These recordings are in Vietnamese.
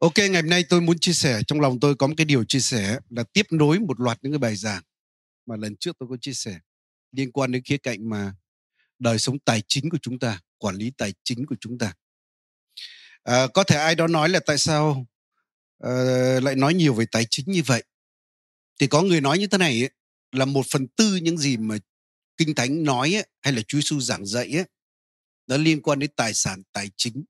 Ok, ngày hôm nay tôi muốn chia sẻ, trong lòng tôi có một cái điều chia sẻ là tiếp nối một loạt những cái bài giảng mà lần trước tôi có chia sẻ liên quan đến khía cạnh mà đời sống tài chính của chúng ta, quản lý tài chính của chúng ta. À, có thể ai đó nói là tại sao à, lại nói nhiều về tài chính như vậy? Thì có người nói như thế này ấy, là một phần tư những gì mà kinh thánh nói ấy, hay là Chúa Giêsu giảng dạy ấy, nó liên quan đến tài sản tài chính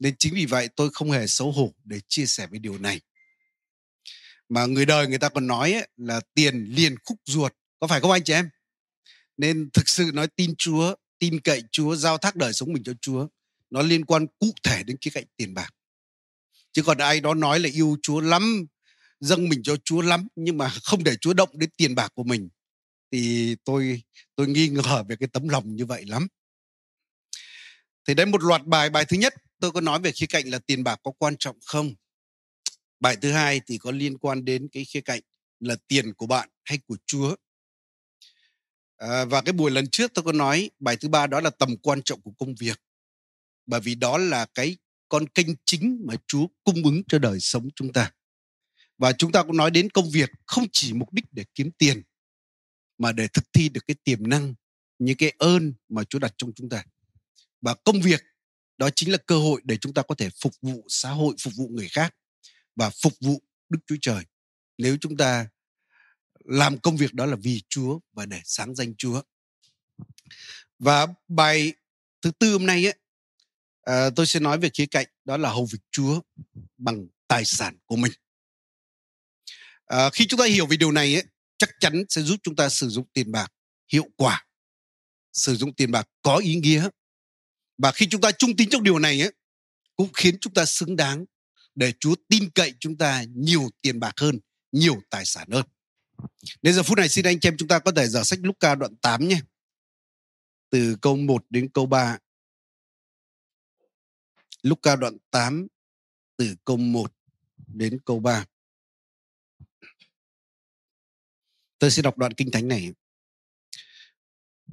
nên chính vì vậy tôi không hề xấu hổ để chia sẻ với điều này. Mà người đời người ta còn nói ấy, là tiền liền khúc ruột có phải không anh chị em? Nên thực sự nói tin chúa tin cậy chúa giao thác đời sống mình cho chúa nó liên quan cụ thể đến cái cạnh tiền bạc. Chứ còn ai đó nói là yêu chúa lắm dâng mình cho chúa lắm nhưng mà không để chúa động đến tiền bạc của mình thì tôi tôi nghi ngờ về cái tấm lòng như vậy lắm. Thì đấy một loạt bài bài thứ nhất tôi có nói về khía cạnh là tiền bạc có quan trọng không? Bài thứ hai thì có liên quan đến cái khía cạnh là tiền của bạn hay của chúa. À, và cái buổi lần trước tôi có nói bài thứ ba đó là tầm quan trọng của công việc. Bởi vì đó là cái con kênh chính mà chúa cung ứng cho đời sống chúng ta. Và chúng ta cũng nói đến công việc không chỉ mục đích để kiếm tiền mà để thực thi được cái tiềm năng những cái ơn mà chúa đặt trong chúng ta. Và công việc đó chính là cơ hội để chúng ta có thể phục vụ xã hội phục vụ người khác và phục vụ đức chúa trời. Nếu chúng ta làm công việc đó là vì chúa và để sáng danh chúa. Và bài thứ tư hôm nay ấy, à, tôi sẽ nói về khía cạnh đó là hầu việc chúa bằng tài sản của mình. À, khi chúng ta hiểu về điều này ấy, chắc chắn sẽ giúp chúng ta sử dụng tiền bạc hiệu quả sử dụng tiền bạc có ý nghĩa và khi chúng ta trung tín trong điều này ấy, cũng khiến chúng ta xứng đáng để Chúa tin cậy chúng ta nhiều tiền bạc hơn, nhiều tài sản hơn. Đến giờ phút này xin anh chị em chúng ta có thể dở sách Luca đoạn 8 nhé. Từ câu 1 đến câu 3. Luca đoạn 8 từ câu 1 đến câu 3. Tôi sẽ đọc đoạn kinh thánh này.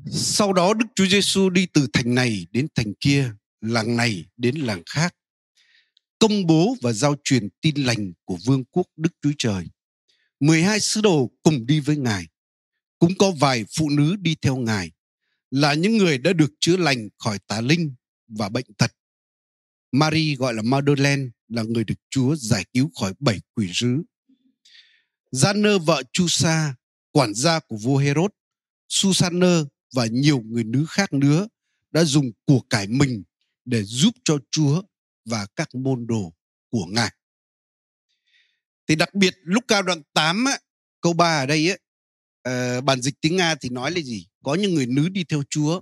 Sau đó Đức Chúa Giêsu đi từ thành này đến thành kia, làng này đến làng khác, công bố và giao truyền tin lành của vương quốc Đức Chúa Trời. 12 sứ đồ cùng đi với Ngài. Cũng có vài phụ nữ đi theo Ngài, là những người đã được chữa lành khỏi tà linh và bệnh tật. Mary gọi là Madeleine là người được Chúa giải cứu khỏi bảy quỷ rứ. Gianner vợ Chusa, quản gia của vua Herod, Susanner và nhiều người nữ khác nữa đã dùng của cải mình để giúp cho Chúa và các môn đồ của Ngài. Thì đặc biệt lúc cao đoạn 8 á, câu 3 ở đây á, à, bản dịch tiếng Nga thì nói là gì? Có những người nữ đi theo Chúa,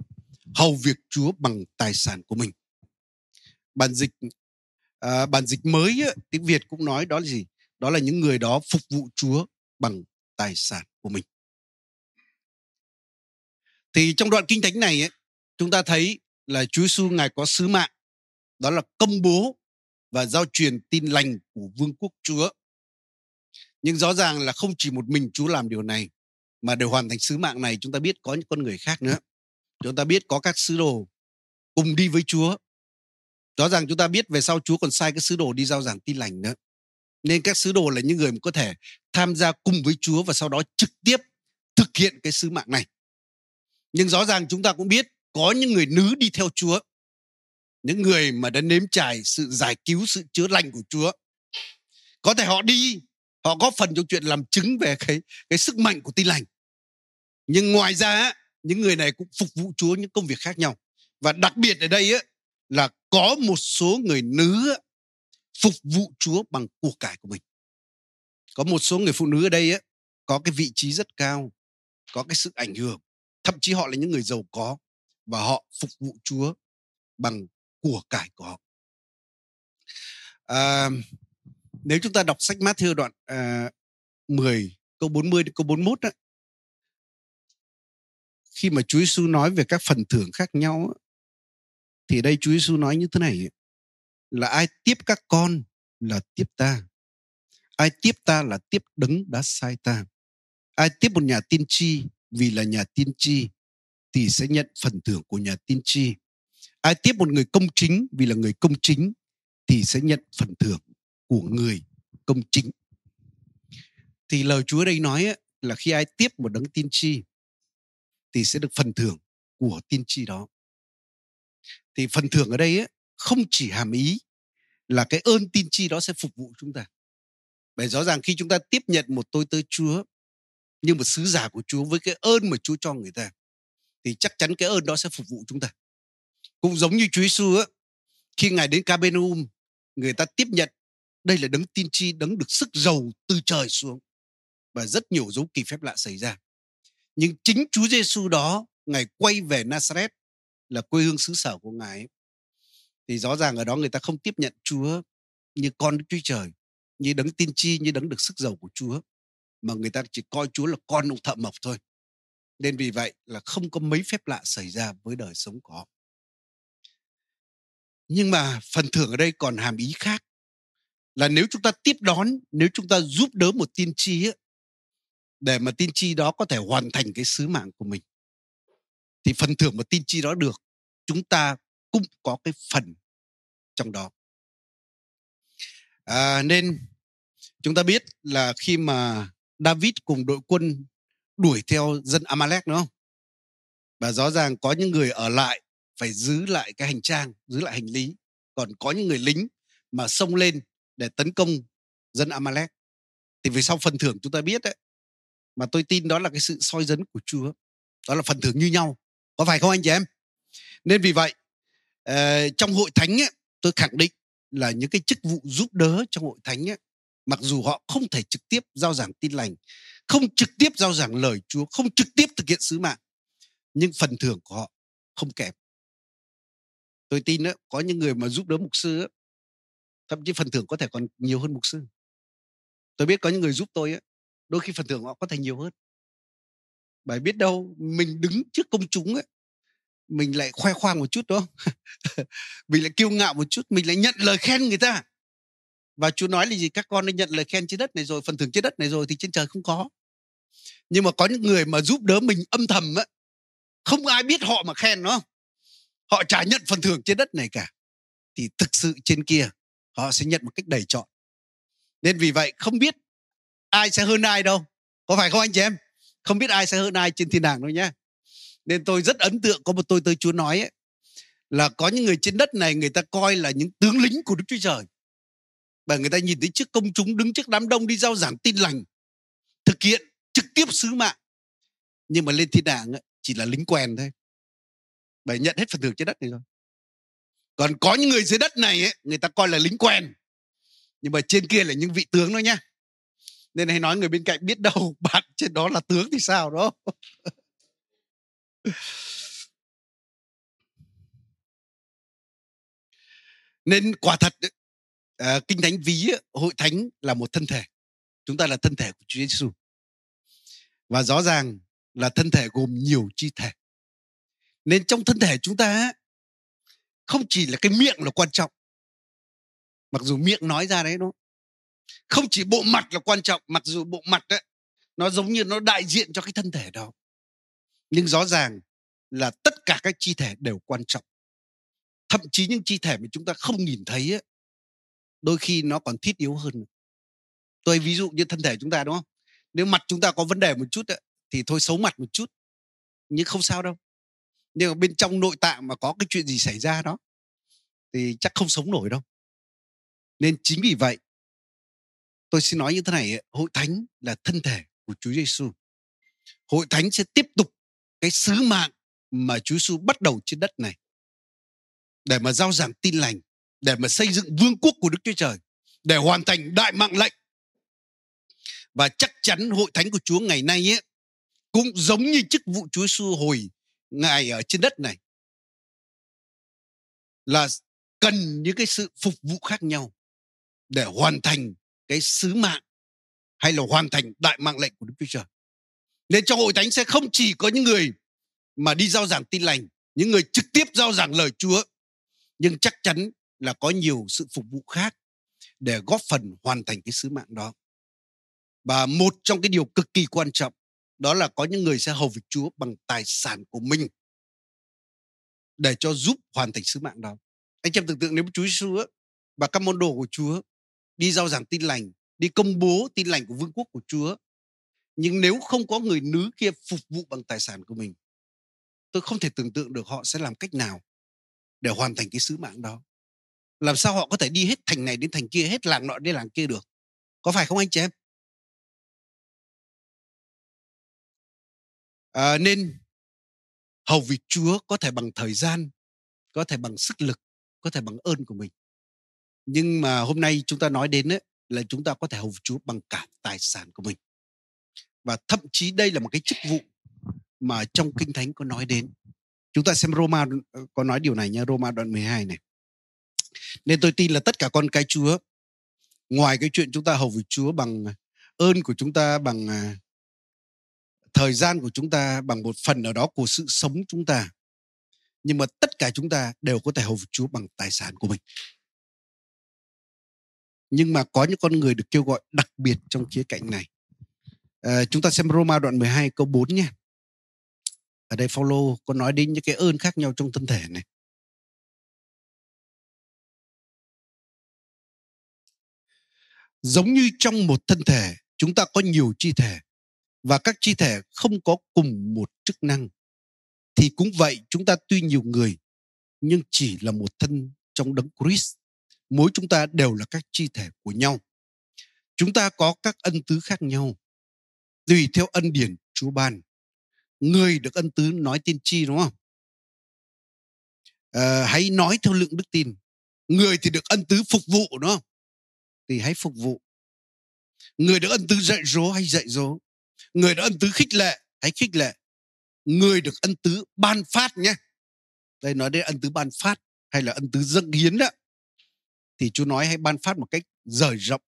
hầu việc Chúa bằng tài sản của mình. Bản dịch à, bản dịch mới á, tiếng Việt cũng nói đó là gì? Đó là những người đó phục vụ Chúa bằng tài sản của mình thì trong đoạn kinh thánh này ấy, chúng ta thấy là Chúa Giêsu ngài có sứ mạng đó là công bố và giao truyền tin lành của vương quốc Chúa. Nhưng rõ ràng là không chỉ một mình Chúa làm điều này mà để hoàn thành sứ mạng này chúng ta biết có những con người khác nữa. Chúng ta biết có các sứ đồ cùng đi với Chúa. Rõ ràng chúng ta biết về sau Chúa còn sai các sứ đồ đi giao giảng tin lành nữa. Nên các sứ đồ là những người mà có thể tham gia cùng với Chúa và sau đó trực tiếp thực hiện cái sứ mạng này nhưng rõ ràng chúng ta cũng biết có những người nữ đi theo Chúa, những người mà đã nếm trải sự giải cứu, sự chữa lành của Chúa. Có thể họ đi, họ góp phần trong chuyện làm chứng về cái cái sức mạnh của tin lành. Nhưng ngoài ra những người này cũng phục vụ Chúa những công việc khác nhau. Và đặc biệt ở đây là có một số người nữ phục vụ Chúa bằng của cải của mình. Có một số người phụ nữ ở đây có cái vị trí rất cao, có cái sự ảnh hưởng thậm chí họ là những người giàu có và họ phục vụ Chúa bằng của cải của họ. À, nếu chúng ta đọc sách Matthew đoạn à, 10 câu 40 đến câu 41 đó, khi mà Chúa Giêsu nói về các phần thưởng khác nhau thì đây Chúa Giêsu nói như thế này là ai tiếp các con là tiếp ta ai tiếp ta là tiếp đấng đã sai ta ai tiếp một nhà tiên tri vì là nhà tiên tri thì sẽ nhận phần thưởng của nhà tiên tri ai tiếp một người công chính vì là người công chính thì sẽ nhận phần thưởng của người công chính. Thì lời Chúa đây nói ấy, là khi ai tiếp một đấng tiên tri thì sẽ được phần thưởng của tiên tri đó. Thì phần thưởng ở đây ấy, không chỉ hàm ý là cái ơn tiên tri đó sẽ phục vụ chúng ta. Bởi rõ ràng khi chúng ta tiếp nhận một tôi tớ Chúa như một sứ giả của Chúa với cái ơn mà Chúa cho người ta thì chắc chắn cái ơn đó sẽ phục vụ chúng ta. Cũng giống như Chúa Giêsu á, khi ngài đến Capernaum, người ta tiếp nhận đây là đấng tiên tri, đấng được sức giàu từ trời xuống và rất nhiều dấu kỳ phép lạ xảy ra. Nhưng chính Chúa Giêsu đó, ngài quay về Nazareth là quê hương xứ sở của ngài thì rõ ràng ở đó người ta không tiếp nhận Chúa như con Đức Chúa Trời, như đấng tiên tri, như đấng được sức giàu của Chúa mà người ta chỉ coi Chúa là con ông thợ mộc thôi. Nên vì vậy là không có mấy phép lạ xảy ra với đời sống của họ. Nhưng mà phần thưởng ở đây còn hàm ý khác là nếu chúng ta tiếp đón, nếu chúng ta giúp đỡ một tiên tri ấy, để mà tiên tri đó có thể hoàn thành cái sứ mạng của mình thì phần thưởng mà tiên tri đó được chúng ta cũng có cái phần trong đó à, nên chúng ta biết là khi mà David cùng đội quân đuổi theo dân Amalek đúng không? Và rõ ràng có những người ở lại phải giữ lại cái hành trang giữ lại hành lý. Còn có những người lính mà xông lên để tấn công dân Amalek. Thì về sau phần thưởng chúng ta biết đấy mà tôi tin đó là cái sự soi dấn của Chúa. Đó là phần thưởng như nhau. Có phải không anh chị em? Nên vì vậy ờ, trong hội thánh ấy, tôi khẳng định là những cái chức vụ giúp đỡ trong hội thánh ấy, mặc dù họ không thể trực tiếp giao giảng tin lành không trực tiếp giao giảng lời Chúa không trực tiếp thực hiện sứ mạng nhưng phần thưởng của họ không kém. Tôi tin đó, có những người mà giúp đỡ mục sư đó, thậm chí phần thưởng có thể còn nhiều hơn mục sư. Tôi biết có những người giúp tôi đôi khi phần thưởng họ có thể nhiều hơn. Bởi biết đâu mình đứng trước công chúng ấy mình lại khoe khoang một chút đó mình lại kiêu ngạo một chút mình lại nhận lời khen người ta và Chúa nói là gì? Các con đã nhận lời khen trên đất này rồi phần thưởng trên đất này rồi thì trên trời không có. Nhưng mà có những người mà giúp đỡ mình âm thầm á không ai biết họ mà khen nó họ chả nhận phần thưởng trên đất này cả. Thì thực sự trên kia họ sẽ nhận một cách đầy trọn. Nên vì vậy không biết ai sẽ hơn ai đâu. Có phải không anh chị em? Không biết ai sẽ hơn ai trên thiên đàng đâu nhé nên tôi rất ấn tượng có một tôi tôi chúa nói ấy, là có những người trên đất này người ta coi là những tướng lính của đức chúa trời và người ta nhìn thấy trước công chúng đứng trước đám đông đi giao giảng tin lành thực hiện trực tiếp sứ mạng. Nhưng mà lên thiên đàng ấy, chỉ là lính quen thôi. Bởi nhận hết phần thưởng trên đất này rồi. Còn có những người dưới đất này ấy, người ta coi là lính quen nhưng mà trên kia là những vị tướng đó nhá. Nên hay nói người bên cạnh biết đâu bạn trên đó là tướng thì sao đó. Nên quả thật à, kinh thánh ví hội thánh là một thân thể. Chúng ta là thân thể của Chúa Giêsu và rõ ràng là thân thể gồm nhiều chi thể. Nên trong thân thể chúng ta không chỉ là cái miệng là quan trọng. Mặc dù miệng nói ra đấy nó không chỉ bộ mặt là quan trọng mặc dù bộ mặt đấy nó giống như nó đại diện cho cái thân thể đó. Nhưng rõ ràng là tất cả các chi thể đều quan trọng. Thậm chí những chi thể mà chúng ta không nhìn thấy ấy, đôi khi nó còn thiết yếu hơn tôi ví dụ như thân thể chúng ta đúng không? Nếu mặt chúng ta có vấn đề một chút ấy, thì thôi xấu mặt một chút nhưng không sao đâu. Nhưng mà bên trong nội tạng mà có cái chuyện gì xảy ra đó thì chắc không sống nổi đâu. Nên chính vì vậy tôi xin nói như thế này hội thánh là thân thể của Chúa Giêsu hội thánh sẽ tiếp tục cái sứ mạng mà Chúa Giêsu bắt đầu trên đất này để mà giao giảng tin lành để mà xây dựng vương quốc của Đức Chúa Trời để hoàn thành đại mạng lệnh và chắc chắn hội thánh của Chúa ngày nay ấy, cũng giống như chức vụ Chúa Xu hồi ngài ở trên đất này là cần những cái sự phục vụ khác nhau để hoàn thành cái sứ mạng hay là hoàn thành đại mạng lệnh của Đức Chúa Trời. Nên trong hội thánh sẽ không chỉ có những người mà đi giao giảng tin lành, những người trực tiếp giao giảng lời Chúa, nhưng chắc chắn là có nhiều sự phục vụ khác để góp phần hoàn thành cái sứ mạng đó. Và một trong cái điều cực kỳ quan trọng đó là có những người sẽ hầu việc Chúa bằng tài sản của mình để cho giúp hoàn thành sứ mạng đó. Anh chị em tưởng tượng nếu Chúa Giêsu và các môn đồ của Chúa, đi giao giảng tin lành, đi công bố tin lành của vương quốc của chúa, nhưng nếu không có người nữ kia phục vụ bằng tài sản của mình, tôi không thể tưởng tượng được họ sẽ làm cách nào để hoàn thành cái sứ mạng đó làm sao họ có thể đi hết thành này đến thành kia hết làng nọ đến làng kia được? Có phải không anh chị em? À, nên hầu việc chúa có thể bằng thời gian có thể bằng sức lực có thể bằng ơn của mình. Nhưng mà hôm nay chúng ta nói đến ấy, là chúng ta có thể hầu chúa bằng cả tài sản của mình. Và thậm chí đây là một cái chức vụ mà trong kinh thánh có nói đến. Chúng ta xem Roma ờ, có nói điều này nha Roma đoạn 12 này nên tôi tin là tất cả con cái Chúa ngoài cái chuyện chúng ta hầu với Chúa bằng ơn của chúng ta bằng à, thời gian của chúng ta bằng một phần nào đó của sự sống chúng ta nhưng mà tất cả chúng ta đều có thể hầu với Chúa bằng tài sản của mình. Nhưng mà có những con người được kêu gọi đặc biệt trong khía cạnh này. À, chúng ta xem Roma đoạn 12 câu 4 nha ở đây Phaolô có nói đến những cái ơn khác nhau trong thân thể này. Giống như trong một thân thể chúng ta có nhiều chi thể và các chi thể không có cùng một chức năng. Thì cũng vậy chúng ta tuy nhiều người nhưng chỉ là một thân trong đấng Christ. Mỗi chúng ta đều là các chi thể của nhau. Chúng ta có các ân tứ khác nhau. Tùy theo ân điển Chúa ban. Người được ân tứ nói tiên tri đúng không? À, hãy nói theo lượng đức tin. Người thì được ân tứ phục vụ đúng không? Thì hãy phục vụ người được ân tứ dạy dỗ hay dạy dỗ người được ân tứ khích lệ hãy khích lệ người được ân tứ ban phát nhé đây nói đến ân tứ ban phát hay là ân tứ dâng hiến đó thì chú nói hãy ban phát một cách rời rộng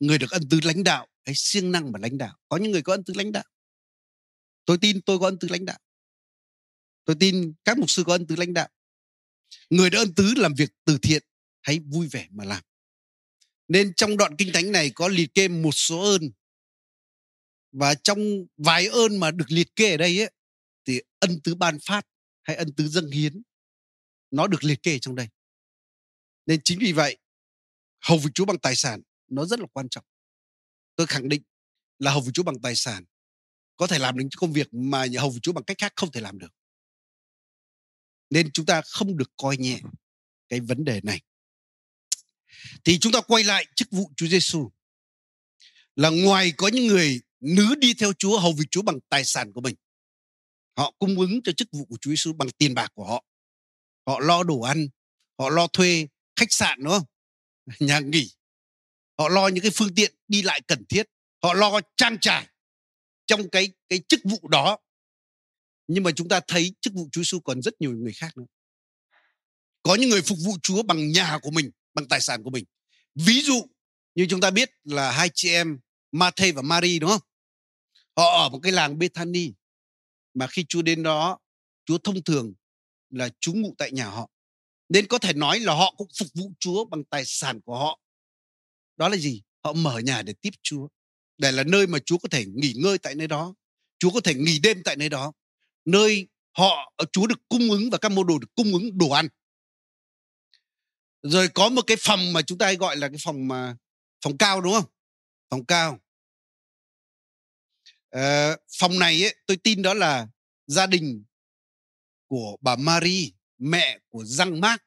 người được ân tứ lãnh đạo hãy siêng năng mà lãnh đạo có những người có ân tứ lãnh đạo tôi tin tôi có ân tứ lãnh đạo tôi tin các mục sư có ân tứ lãnh đạo người đã ân tứ làm việc từ thiện hãy vui vẻ mà làm nên trong đoạn kinh thánh này có liệt kê một số ơn. Và trong vài ơn mà được liệt kê ở đây ấy, thì ân tứ ban phát hay ân tứ dâng hiến nó được liệt kê trong đây. Nên chính vì vậy hầu việc chúa bằng tài sản nó rất là quan trọng. Tôi khẳng định là hầu việc chúa bằng tài sản có thể làm được những công việc mà nhà hầu việc chúa bằng cách khác không thể làm được. Nên chúng ta không được coi nhẹ cái vấn đề này thì chúng ta quay lại chức vụ Chúa Giêsu là ngoài có những người nữ đi theo Chúa, hầu việc Chúa bằng tài sản của mình. Họ cung ứng cho chức vụ của Chúa Giêsu bằng tiền bạc của họ. Họ lo đồ ăn, họ lo thuê khách sạn, đúng không? Nhà nghỉ. Họ lo những cái phương tiện đi lại cần thiết. Họ lo trang trải trong cái cái chức vụ đó. Nhưng mà chúng ta thấy chức vụ Chúa Giêsu còn rất nhiều người khác nữa. Có những người phục vụ Chúa bằng nhà của mình bằng tài sản của mình. Ví dụ như chúng ta biết là hai chị em Matthew và Mary, đúng không? Họ ở một cái làng Bethany mà khi Chúa đến đó, Chúa thông thường là trú ngụ tại nhà họ. Nên có thể nói là họ cũng phục vụ Chúa bằng tài sản của họ. Đó là gì? Họ mở nhà để tiếp Chúa. Để là nơi mà Chúa có thể nghỉ ngơi tại nơi đó. Chúa có thể nghỉ đêm tại nơi đó. Nơi họ Chúa được cung ứng và các môn đồ được cung ứng đồ ăn rồi có một cái phòng mà chúng ta hay gọi là cái phòng mà phòng cao đúng không? Phòng cao. À, phòng này ấy, tôi tin đó là gia đình của bà Marie mẹ của Giăng Mark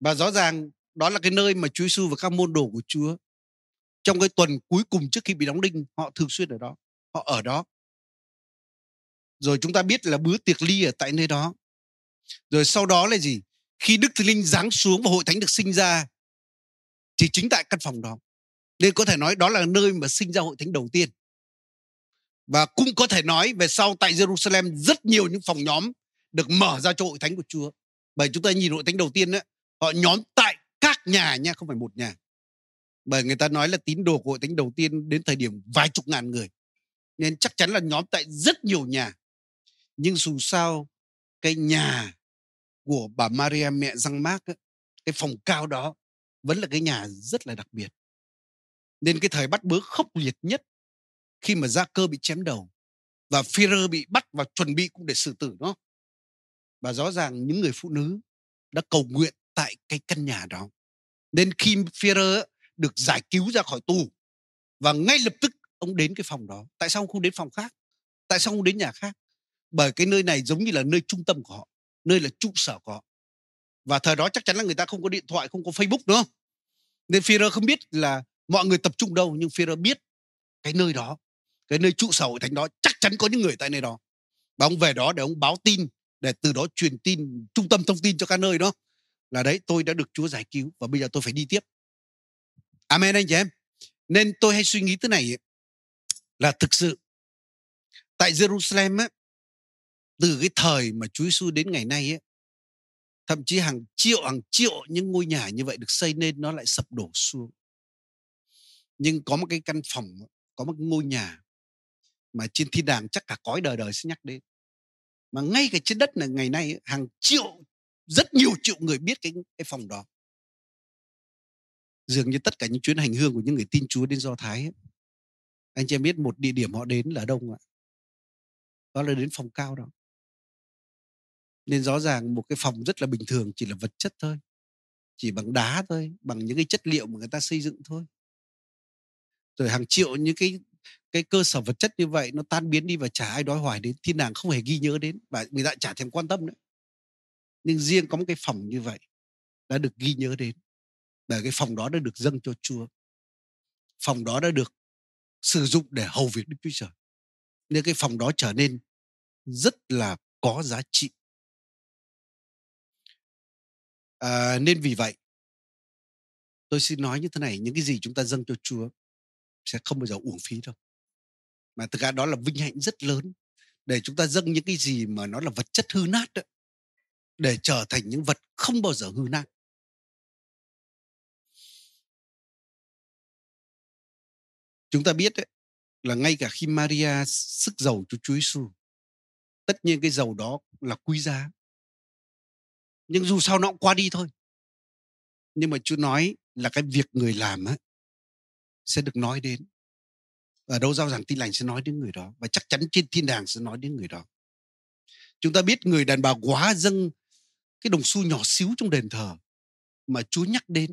và rõ ràng đó là cái nơi mà Chúa Giêsu và các môn đồ của Chúa trong cái tuần cuối cùng trước khi bị đóng đinh họ thường xuyên ở đó họ ở đó. Rồi chúng ta biết là bữa tiệc ly ở tại nơi đó. Rồi sau đó là gì? Khi đức thánh linh giáng xuống và hội thánh được sinh ra thì chính tại căn phòng đó nên có thể nói đó là nơi mà sinh ra hội thánh đầu tiên. Và cũng có thể nói về sau tại Jerusalem rất nhiều những phòng nhóm được mở ra cho hội thánh của Chúa. Bởi chúng ta nhìn hội thánh đầu tiên ấy, họ nhóm tại các nhà nha không phải một nhà. Bởi người ta nói là tín đồ của hội thánh đầu tiên đến thời điểm vài chục ngàn người. Nên chắc chắn là nhóm tại rất nhiều nhà. Nhưng dù sao cái nhà của bà Maria mẹ răng mác cái phòng cao đó vẫn là cái nhà rất là đặc biệt. Nên cái thời bắt bớ khốc liệt nhất khi mà gia cơ bị chém đầu và Führer bị bắt và chuẩn bị cũng để xử tử nó, và rõ ràng những người phụ nữ đã cầu nguyện tại cái căn nhà đó. Nên khi Führer được giải cứu ra khỏi tù và ngay lập tức ông đến cái phòng đó. Tại sao ông không đến phòng khác? Tại sao không đến nhà khác? Bởi cái nơi này giống như là nơi trung tâm của họ nơi là trụ sở của họ. Và thời đó chắc chắn là người ta không có điện thoại, không có facebook, đúng không? Nên Führer không biết là mọi người tập trung đâu, nhưng Führer biết cái nơi đó, cái nơi trụ sở hội thánh đó chắc chắn có những người tại nơi đó. Và ông về đó để ông báo tin, để từ đó truyền tin, trung tâm thông tin cho các nơi đó là đấy, tôi đã được Chúa giải cứu và bây giờ tôi phải đi tiếp. Amen anh chị em. Nên tôi hay suy nghĩ thế này là thực sự tại Jerusalem ấy từ cái thời mà Chúa Giêsu đến ngày nay ấy, thậm chí hàng triệu hàng triệu những ngôi nhà như vậy được xây nên nó lại sập đổ xuống. Nhưng có một cái căn phòng có một cái ngôi nhà mà trên thiên đàng chắc cả cõi đời đời sẽ nhắc đến. Mà ngay cái trên đất này ngày nay hàng triệu rất nhiều triệu người biết cái cái phòng đó. Dường như tất cả những chuyến hành hương của những người tin Chúa đến Do Thái ấy, anh chị em biết một địa điểm họ đến là đâu không ạ? Đó là đến phòng cao đó nên rõ ràng một cái phòng rất là bình thường, chỉ là vật chất thôi, chỉ bằng đá thôi, bằng những cái chất liệu mà người ta xây dựng thôi. Rồi hàng triệu những cái cái cơ sở vật chất như vậy nó tan biến đi và chả ai đói hoài đến, thiên đàng không hề ghi nhớ đến và người ta chả thèm quan tâm nữa. Nhưng riêng có một cái phòng như vậy đã được ghi nhớ đến bởi cái phòng đó đã được dâng cho Chúa. Phòng đó đã được sử dụng để hầu việc Đức Chúa Trời. Nên cái phòng đó trở nên rất là có giá trị à, nên vì vậy tôi xin nói như thế này những cái gì chúng ta dâng cho Chúa sẽ không bao giờ uổng phí đâu. Mà thực ra đó là vinh hạnh rất lớn để chúng ta dâng những cái gì mà nó là vật chất hư nát đó, để trở thành những vật không bao giờ hư nát. Chúng ta biết đấy, là ngay cả khi Maria sức giàu cho Chúa Giêsu tất nhiên cái dầu đó là quý giá nhưng dù sao nó cũng qua đi thôi. Nhưng mà Chúa nói là cái việc người làm á, sẽ được nói đến. Ở đâu giao giảng tin lành sẽ nói đến người đó, và chắc chắn trên thiên đàng sẽ nói đến người đó. Chúng ta biết người đàn bà quá dâng cái đồng xu nhỏ xíu trong đền thờ mà Chúa nhắc đến.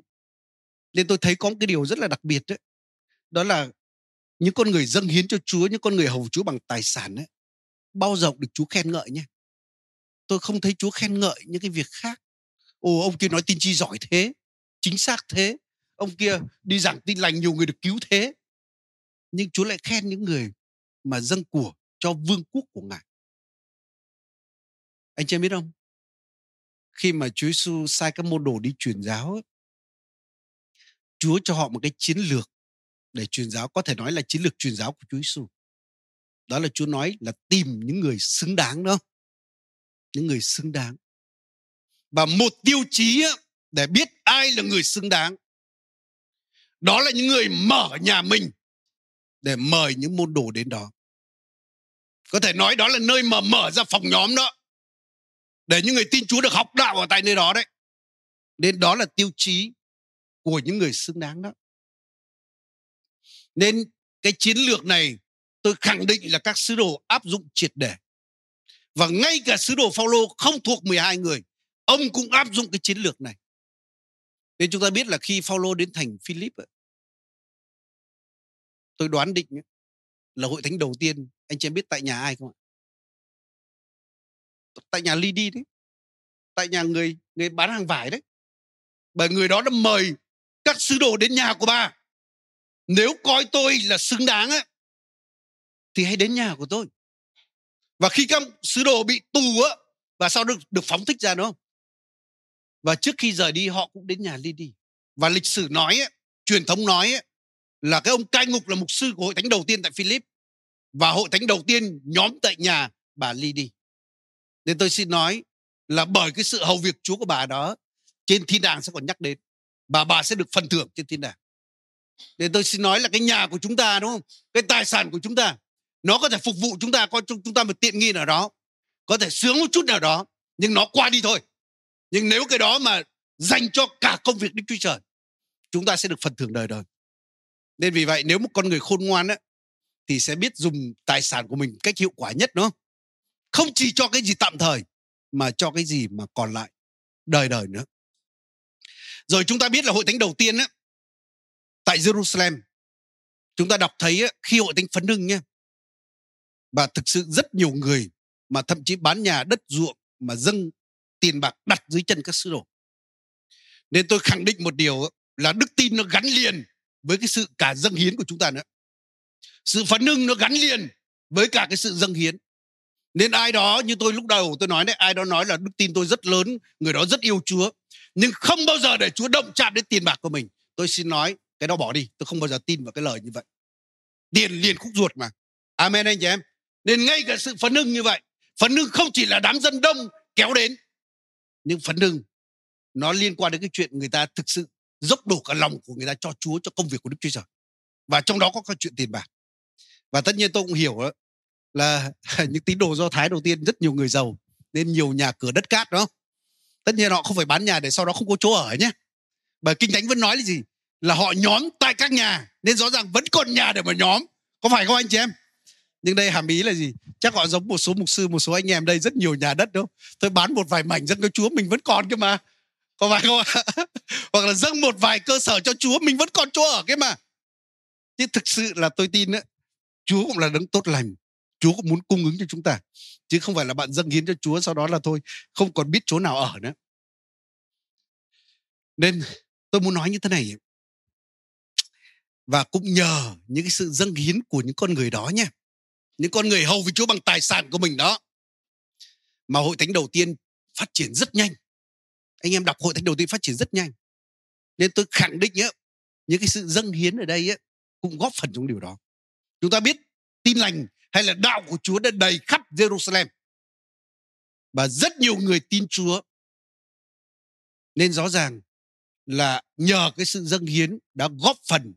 Nên tôi thấy có một cái điều rất là đặc biệt đấy đó là những con người dâng hiến cho Chúa, những con người hầu Chúa bằng tài sản ấy, bao giờ được Chúa khen ngợi nhé tôi không thấy Chúa khen ngợi những cái việc khác ồ ông kia nói tin chi giỏi thế chính xác thế ông kia đi giảng tin lành nhiều người được cứu thế nhưng Chúa lại khen những người mà dâng của cho vương quốc của Ngài. Anh chị biết không? Khi mà Chúa Giêsu sai các môn đồ đi truyền giáo, Chúa cho họ một cái chiến lược để truyền giáo có thể nói là chiến lược truyền giáo của Chúa Giêsu. Đó là Chúa nói là tìm những người xứng đáng đó. Những người xứng đáng. Và một tiêu chí để biết ai là người xứng đáng, đó là những người mở nhà mình để mời những môn đồ đến đó. Có thể nói đó là nơi mà mở ra phòng nhóm đó, để những người tin Chúa được học đạo ở tại nơi đó đấy. Nên đó là tiêu chí của những người xứng đáng đó. Nên cái chiến lược này tôi khẳng định là các sứ đồ áp dụng triệt để và ngay cả sứ đồ Phaolô không thuộc 12 người, ông cũng áp dụng cái chiến lược này. Nên chúng ta biết là khi Phaolô đến thành Philip tôi đoán định là hội thánh đầu tiên, anh chị em biết tại nhà ai không ạ? Tại nhà Ly đi đấy, tại nhà người người bán hàng vải đấy. Bởi người đó đã mời các sứ đồ đến nhà của bà nếu coi tôi là xứng đáng ấy, thì hãy đến nhà của tôi và khi các sứ đồ bị tù á và sau được được phóng thích ra đúng không? Và trước khi rời đi họ cũng đến nhà Lydi và lịch sử nói ấy, truyền thống nói ấy, là cái ông cai ngục là mục sư của hội thánh đầu tiên tại Philip. Và hội thánh đầu tiên nhóm tại nhà bà Lydi Nên tôi xin nói là bởi cái sự hầu việc Chúa của bà đó trên thiên đàng sẽ còn nhắc đến. Bà bà sẽ được phần thưởng trên thiên đàng. Nên tôi xin nói là cái nhà của chúng ta đúng không? Cái tài sản của chúng ta nó có thể phục vụ chúng ta có chúng ta một tiện nghi nào đó có thể sướng một chút nào đó nhưng nó qua đi thôi. Nhưng nếu cái đó mà dành cho cả công việc Đức Chúa Trời chúng ta sẽ được phần thưởng đời đời. Nên vì vậy nếu một con người khôn ngoan ấy, thì sẽ biết dùng tài sản của mình cách hiệu quả nhất nữa không? Chỉ cho cái gì tạm thời mà cho cái gì mà còn lại đời đời nữa. Rồi chúng ta biết là hội thánh đầu tiên ấy, tại Jerusalem chúng ta đọc thấy ấy, khi hội thánh phấn hưng nhé và thực sự rất nhiều người mà thậm chí bán nhà đất ruộng mà dâng tiền bạc đặt dưới chân các sứ đồ. Nên tôi khẳng định một điều là đức tin nó gắn liền với cái sự cả dâng hiến của chúng ta nữa. Sự phấn hưng nó gắn liền với cả cái sự dâng hiến. Nên ai đó như tôi lúc đầu tôi nói đấy, ai đó nói là đức tin tôi rất lớn, người đó rất yêu chúa, nhưng không bao giờ để chúa động chạm đến tiền bạc của mình. Tôi xin nói, cái đó bỏ đi, tôi không bao giờ tin vào cái lời như vậy. Tiền liền khúc ruột mà. Amen anh chị em nên ngay cả sự phấn hưng như vậy phấn hưng không chỉ là đám dân đông kéo đến nhưng phấn hưng nó liên quan đến cái chuyện người ta thực sự dốc đổ cả lòng của người ta cho Chúa cho công việc của Đức Chúa Trời. Và trong đó có cái chuyện tiền bạc. Và tất nhiên tôi cũng hiểu đó, là những tín đồ do thái đầu tiên rất nhiều người giàu nên nhiều nhà cửa đất cát đó tất nhiên họ không phải bán nhà để sau đó không có chỗ ở nhé. Bởi kinh thánh vẫn nói là gì? Là họ nhóm tại các nhà nên rõ ràng vẫn còn nhà để mà nhóm. Có phải không anh chị em? Nhưng đây hàm ý là gì? Chắc họ giống một số mục sư một số anh em đây rất nhiều nhà đất đâu tôi bán một vài mảnh dân cho chúa mình vẫn còn cơ mà. Có phải không ạ? Hoặc là dâng một vài cơ sở cho chúa mình vẫn còn chỗ ở cái mà. Chứ thực sự là tôi tin đó, chúa cũng là đấng tốt lành. Chúa cũng muốn cung ứng cho chúng ta. Chứ không phải là bạn dâng hiến cho chúa sau đó là thôi không còn biết chỗ nào ở nữa. Nên tôi muốn nói như thế này và cũng nhờ những cái sự dâng hiến của những con người đó nhé những con người hầu với chúa bằng tài sản của mình đó. Mà hội thánh đầu tiên phát triển rất nhanh. Anh em đọc hội thánh đầu tiên phát triển rất nhanh. Nên tôi khẳng định nhé những cái sự dâng hiến ở đây ấy, cũng góp phần trong điều đó. Chúng ta biết tin lành hay là đạo của Chúa đã đầy khắp Jerusalem. Và rất nhiều người tin Chúa. Nên rõ ràng là nhờ cái sự dâng hiến đã góp phần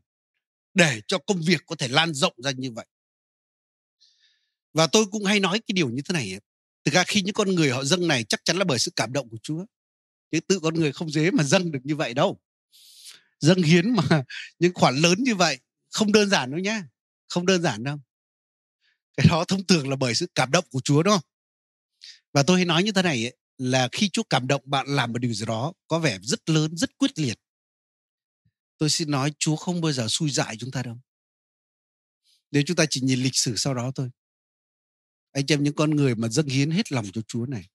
để cho công việc có thể lan rộng ra như vậy và tôi cũng hay nói cái điều như thế này ấy. thực ra khi những con người họ dâng này chắc chắn là bởi sự cảm động của Chúa. Chứ tự con người không dễ mà dâng được như vậy đâu. Dâng hiến mà những khoản lớn như vậy không đơn giản đâu nhá không đơn giản đâu. Cái đó thông thường là bởi sự cảm động của Chúa đó và tôi hay nói như thế này ấy, là khi Chúa cảm động bạn làm một điều gì đó có vẻ rất lớn rất quyết liệt. Tôi xin nói Chúa không bao giờ xui dại chúng ta đâu. Nếu chúng ta chỉ nhìn lịch sử sau đó thôi anh em những con người mà dâng hiến hết lòng cho Chúa này.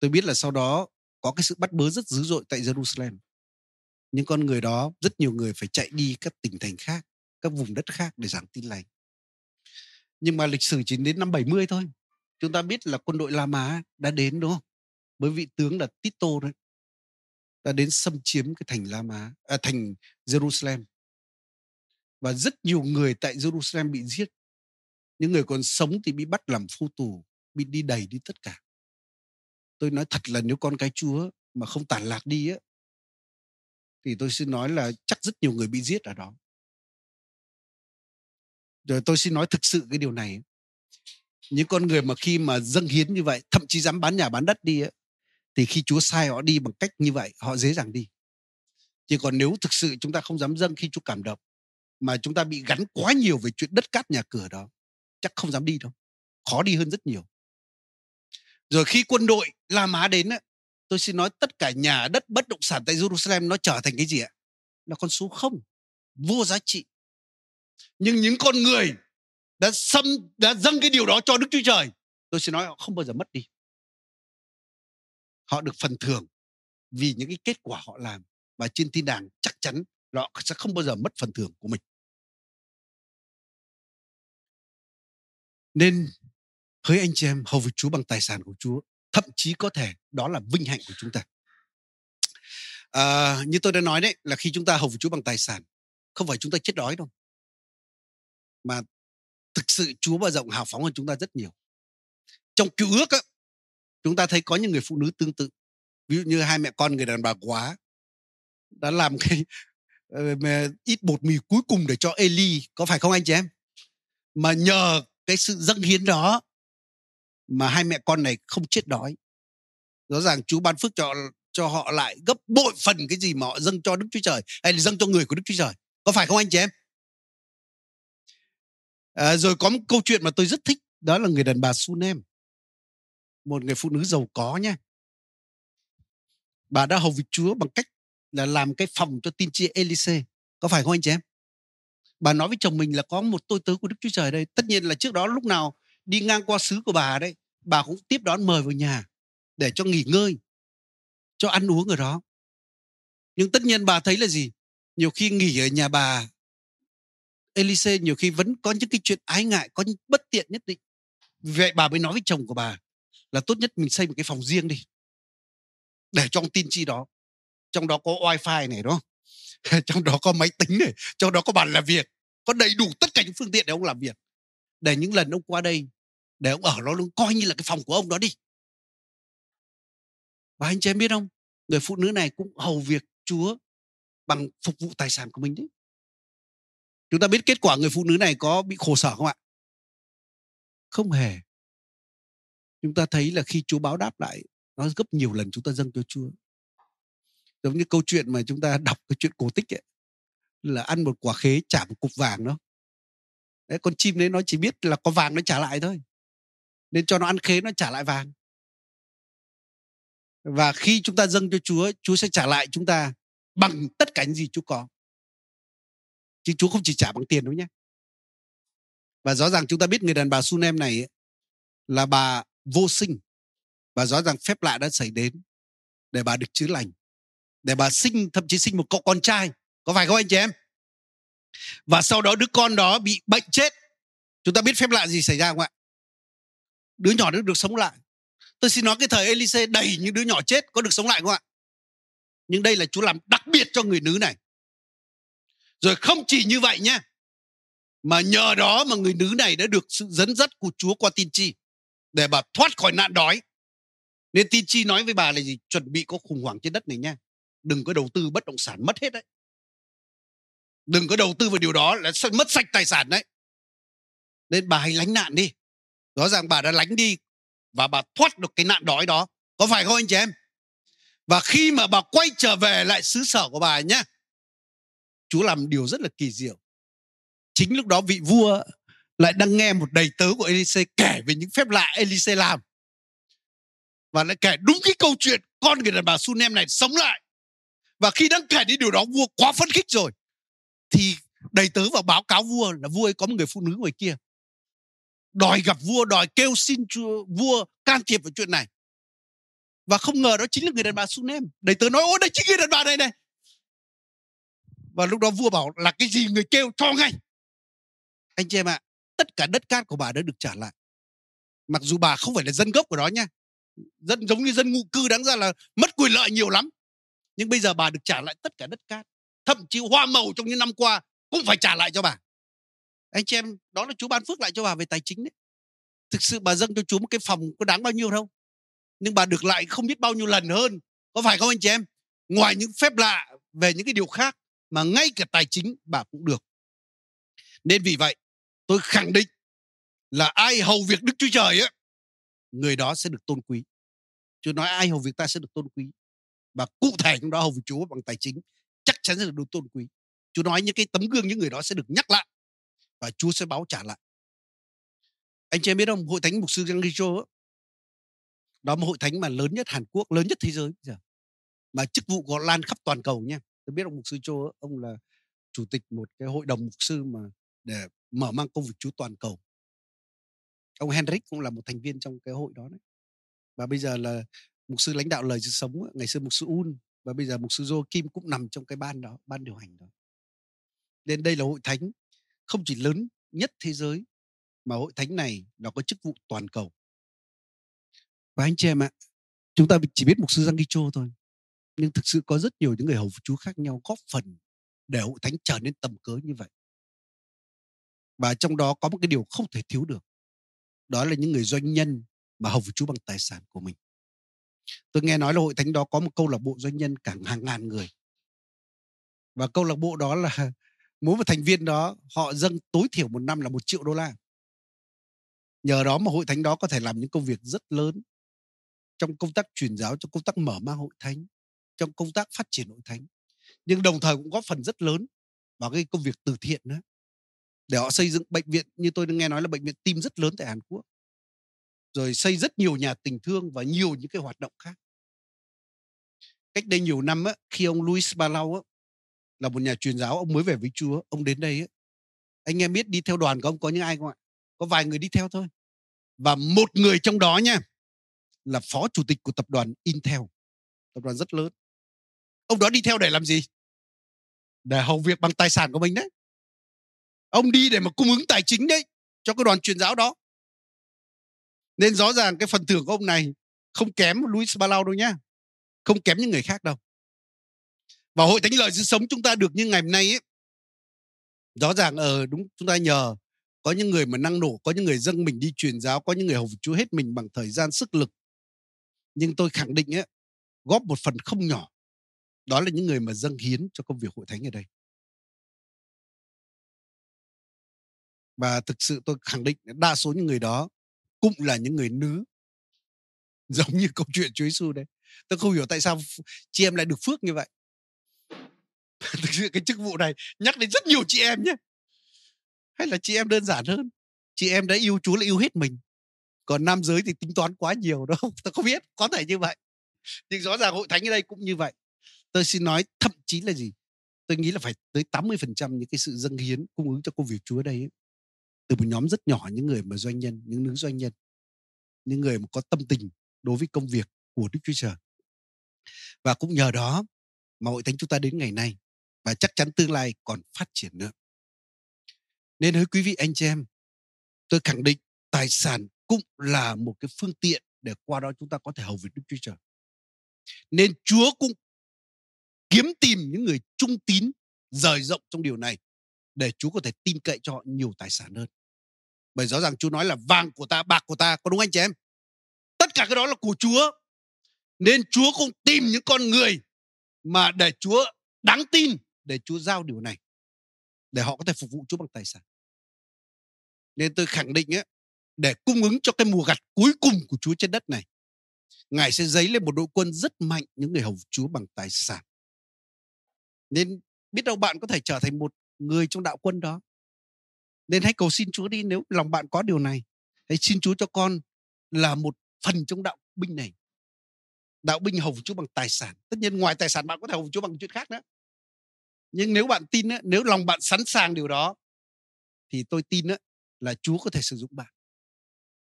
Tôi biết là sau đó có cái sự bắt bớ rất dữ dội tại Jerusalem. Những con người đó rất nhiều người phải chạy đi các tỉnh thành khác các vùng đất khác để giảng tin lành. Nhưng mà lịch sử chỉ đến năm 70 thôi. Chúng ta biết là quân đội La Mã đã đến đúng không? Với vị tướng là Tito đấy. Đã đến xâm chiếm cái thành La Mã à, thành Jerusalem. Và rất nhiều người tại Jerusalem bị giết những người còn sống thì bị bắt làm phu tù bị đi đầy đi tất cả. Tôi nói thật là nếu con cái chúa mà không tản lạc đi á thì tôi xin nói là chắc rất nhiều người bị giết ở đó. Rồi tôi xin nói thực sự cái điều này. Những con người mà khi mà dâng hiến như vậy thậm chí dám bán nhà bán đất đi ấy, thì khi Chúa sai họ đi bằng cách như vậy họ dễ dàng đi. Chỉ còn nếu thực sự chúng ta không dám dâng khi Chúa cảm động mà chúng ta bị gắn quá nhiều về chuyện đất cát nhà cửa đó chắc không dám đi đâu, khó đi hơn rất nhiều. Rồi khi quân đội La Mã đến tôi xin nói tất cả nhà đất bất động sản tại Jerusalem nó trở thành cái gì ạ? Là con số không, vô giá trị. Nhưng những con người đã xâm, đã dâng cái điều đó cho Đức Chúa Trời, tôi xin nói họ không bao giờ mất đi. Họ được phần thưởng vì những cái kết quả họ làm và trên thiên đàng chắc chắn họ sẽ không bao giờ mất phần thưởng của mình. Nên hỡi anh chị em hầu với Chúa bằng tài sản của Chúa thậm chí có thể đó là vinh hạnh của chúng ta à, như tôi đã nói đấy là khi chúng ta hầu với Chúa bằng tài sản không phải chúng ta chết đói đâu mà thực sự Chúa và rộng hào phóng hơn chúng ta rất nhiều. Trong cựu ước á, chúng ta thấy có những người phụ nữ tương tự. Ví dụ như hai mẹ con người đàn bà quá đã làm cái ờ, ít bột mì cuối cùng để cho Eli, có phải không anh chị em? Mà nhờ cái sự dâng hiến đó mà hai mẹ con này không chết đói. Rõ ràng Chúa ban phước cho cho họ lại gấp bội phần cái gì mà họ dâng cho Đức Chúa Trời hay là dâng cho người của Đức Chúa Trời. Có phải không anh chị em? à, rồi có một câu chuyện mà tôi rất thích đó là người đàn bà Sunem một người phụ nữ giàu có nha bà đã hầu việc Chúa bằng cách là làm cái phòng cho tin chia Elise. Có phải không anh chị em? Bà nói với chồng mình là có một tôi tớ của Đức Chúa Trời đây. Tất nhiên là trước đó lúc nào đi ngang qua xứ của bà đấy, bà cũng tiếp đón mời vào nhà để cho nghỉ ngơi, cho ăn uống ở đó. Nhưng tất nhiên bà thấy là gì? Nhiều khi nghỉ ở nhà bà Elise nhiều khi vẫn có những cái chuyện ái ngại, có những bất tiện nhất định. Vì vậy bà mới nói với chồng của bà là tốt nhất mình xây một cái phòng riêng đi để trong tin chi đó trong đó có wifi này đúng không trong đó có máy tính này, trong đó có bàn làm việc, có đầy đủ tất cả những phương tiện để ông làm việc. Để những lần ông qua đây, để ông ở đó luôn, coi như là cái phòng của ông đó đi. Và anh chị em biết không? Người phụ nữ này cũng hầu việc chúa bằng phục vụ tài sản của mình đấy. Chúng ta biết kết quả người phụ nữ này có bị khổ sở không ạ? Không hề. Chúng ta thấy là khi chúa báo đáp lại, nó gấp nhiều lần chúng ta dâng cho chúa giống như câu chuyện mà chúng ta đọc cái chuyện cổ tích ấy là ăn một quả khế trả một cục vàng đó. Đấy con chim đấy nó chỉ biết là có vàng nó trả lại thôi nên cho nó ăn khế nó trả lại vàng. Và khi chúng ta dâng cho Chúa Chúa sẽ trả lại chúng ta bằng tất cả những gì Chúa có. Chứ Chúa không chỉ trả bằng tiền đâu nhé. Và rõ ràng chúng ta biết người đàn bà Sunem này ấy, là bà vô sinh. Và rõ ràng phép lạ đã xảy đến để bà được chữa lành để bà sinh, thậm chí sinh một cậu con trai. Có phải không anh chị em? Và sau đó đứa con đó bị bệnh chết. Chúng ta biết phép lạ gì xảy ra không ạ? Đứa nhỏ đó được sống lại. Tôi xin nói cái thời Elise đầy những đứa nhỏ chết có được sống lại không ạ? Nhưng đây là Chúa làm đặc biệt cho người nữ này. Rồi không chỉ như vậy nhé mà nhờ đó mà người nữ này đã được sự dẫn dắt của Chúa qua tin chi để bà thoát khỏi nạn đói. Nên tin chi nói với bà là gì? Chuẩn bị có khủng hoảng trên đất này nha đừng có đầu tư bất động sản mất hết đấy. Đừng có đầu tư vào điều đó là mất sạch tài sản đấy. Nên bà hãy lánh nạn đi. Rõ ràng bà đã lánh đi và bà thoát được cái nạn đói đó. Có phải không anh chị em? Và khi mà bà quay trở về lại xứ sở của bà nhé Chúa làm điều rất là kỳ diệu. Chính lúc đó vị vua lại đang nghe một đầy tớ của Elise kể về những phép lạ Elise làm. Và lại kể đúng cái câu chuyện con người đàn bà Sunem này sống lại và khi đấng kể đến điều đó vua quá phấn khích rồi. Thì đầy tớ vào báo cáo vua là vua ấy có một người phụ nữ ngoài kia. Đòi gặp vua đòi kêu xin chúa, vua can thiệp vào chuyện này. Và không ngờ đó chính là người đàn bà Sunem. Đầy tớ nói ôi đây chính người đàn bà này này. Và lúc đó vua bảo là cái gì người kêu cho ngay. Anh chị em ạ tất cả đất cát của bà đã được trả lại. Mặc dù bà không phải là dân gốc của đó nha. Dân giống như dân ngụ cư đáng ra là mất quyền lợi nhiều lắm nhưng bây giờ bà được trả lại tất cả đất cát, thậm chí hoa màu trong những năm qua cũng phải trả lại cho bà. Anh chị em, đó là chúa ban phước lại cho bà về tài chính đấy. Thực sự bà dâng cho chúa một cái phòng có đáng bao nhiêu đâu, nhưng bà được lại không biết bao nhiêu lần hơn, có phải không anh chị em? Ngoài những phép lạ về những cái điều khác mà ngay cả tài chính bà cũng được. Nên vì vậy, tôi khẳng định là ai hầu việc đức chúa trời á, người đó sẽ được tôn quý. Chúa nói ai hầu việc ta sẽ được tôn quý và cụ thể trong đó hầu chúa bằng tài chính, chắc chắn sẽ được tôn quý. Chúa nói những cái tấm gương, những người đó sẽ được nhắc lại và chúa sẽ báo trả lại. Anh chị em biết không? Hội thánh mục sư Giang cho đó một hội thánh mà lớn nhất Hàn Quốc, lớn nhất thế giới giờ. Mà chức vụ có lan khắp toàn cầu nha. Tôi biết ông mục sư Cho ông là chủ tịch một cái hội đồng mục sư mà để mở mang công việc Chúa toàn cầu. Ông Henrik cũng là một thành viên trong cái hội đó đấy. Và bây giờ là mục sư lãnh đạo lời sự sống ngày xưa mục sư Un và bây giờ mục sư Jo Kim cũng nằm trong cái ban đó, ban điều hành đó. Nên đây là hội thánh không chỉ lớn nhất thế giới, mà hội thánh này nó có chức vụ toàn cầu. Và anh chị em ạ, chúng ta chỉ biết mục sư Giang Cho thôi, nhưng thực sự có rất nhiều những người hầu chú khác nhau góp phần để hội thánh trở nên tầm cớ như vậy. Và trong đó có một cái điều không thể thiếu được, đó là những người doanh nhân mà hầu chú bằng tài sản của mình tôi nghe nói là hội thánh đó có một câu lạc bộ doanh nhân cả hàng ngàn người. Và câu lạc bộ đó là mỗi một thành viên đó, họ dâng tối thiểu một năm là một triệu đô la. Nhờ đó mà hội thánh đó có thể làm những công việc rất lớn trong công tác truyền giáo, trong công tác mở mang hội thánh, trong công tác phát triển hội thánh. Nhưng đồng thời cũng góp phần rất lớn vào cái công việc từ thiện đó để họ xây dựng bệnh viện, như tôi nghe nói là bệnh viện tim rất lớn tại Hàn Quốc rồi xây rất nhiều nhà tình thương và nhiều những cái hoạt động khác. Cách đây nhiều năm á, khi ông Louis Palau á, là một nhà truyền giáo ông mới về với Chúa ông đến đây á, anh em biết đi theo đoàn của ông có những ai không ạ? Có vài người đi theo thôi. Và một người trong đó nha là phó chủ tịch của tập đoàn Intel tập đoàn rất lớn. Ông đó đi theo để làm gì? Để hầu việc bằng tài sản của mình đấy. Ông đi để mà cung ứng tài chính đấy cho cái đoàn truyền giáo đó nên rõ ràng cái phần thưởng của ông này không kém Luis Palau đâu nhá không kém những người khác đâu. Và hội thánh lời sự sống chúng ta được như ngày hôm nay ấy rõ ràng ở ờ, đúng chúng ta nhờ có những người mà năng nổ có những người dâng mình đi truyền giáo có những người hầu chúa hết mình bằng thời gian sức lực. Nhưng tôi khẳng định ấy, góp một phần không nhỏ đó là những người mà dâng hiến cho công việc hội thánh ở đây. Và thực sự tôi khẳng định đa số những người đó cũng là những người nữ. Giống như câu chuyện Chúa Giêsu đấy tôi không hiểu tại sao chị em lại được phước như vậy. Thực sự cái chức vụ này nhắc đến rất nhiều chị em nhé hay là chị em đơn giản hơn. Chị em đã yêu Chúa là yêu hết mình. Còn nam giới thì tính toán quá nhiều đâu tôi không biết có thể như vậy. Nhưng rõ ràng hội thánh ở đây cũng như vậy. Tôi xin nói thậm chí là gì? Tôi nghĩ là phải tới 80% những cái sự dâng hiến cung ứng cho công việc Chúa đây ấy, từ một nhóm rất nhỏ, những người mà doanh nhân, những nữ doanh nhân, những người mà có tâm tình đối với công việc của Đức Chúa Trời. Và cũng nhờ đó mà hội thánh chúng ta đến ngày nay và chắc chắn tương lai còn phát triển nữa. Nên hỡi quý vị anh chị em, tôi khẳng định tài sản cũng là một cái phương tiện để qua đó chúng ta có thể hầu việc Đức Chúa Trời. Nên Chúa cũng kiếm tìm những người trung tín, rời rộng trong điều này để Chúa có thể tin cậy cho họ nhiều tài sản hơn. Bởi rõ ràng Chúa nói là vàng của ta, bạc của ta, có đúng anh chị em? Tất cả cái đó là của Chúa. Nên Chúa cũng tìm những con người mà để Chúa đáng tin để Chúa giao điều này để họ có thể phục vụ Chúa bằng tài sản. Nên tôi khẳng định ấy, để cung ứng cho cái mùa gặt cuối cùng của Chúa trên đất này, Ngài sẽ dấy lên một đội quân rất mạnh những người hầu Chúa bằng tài sản. Nên biết đâu bạn có thể trở thành một người trong đạo quân đó. Nên hãy cầu xin Chúa đi nếu lòng bạn có điều này. Hãy xin Chúa cho con là một phần trong đạo binh này. Đạo binh hầu Chúa bằng tài sản. Tất nhiên ngoài tài sản bạn có thể hầu Chúa bằng chuyện khác nữa. Nhưng nếu bạn tin, nếu lòng bạn sẵn sàng điều đó, thì tôi tin là Chúa có thể sử dụng bạn.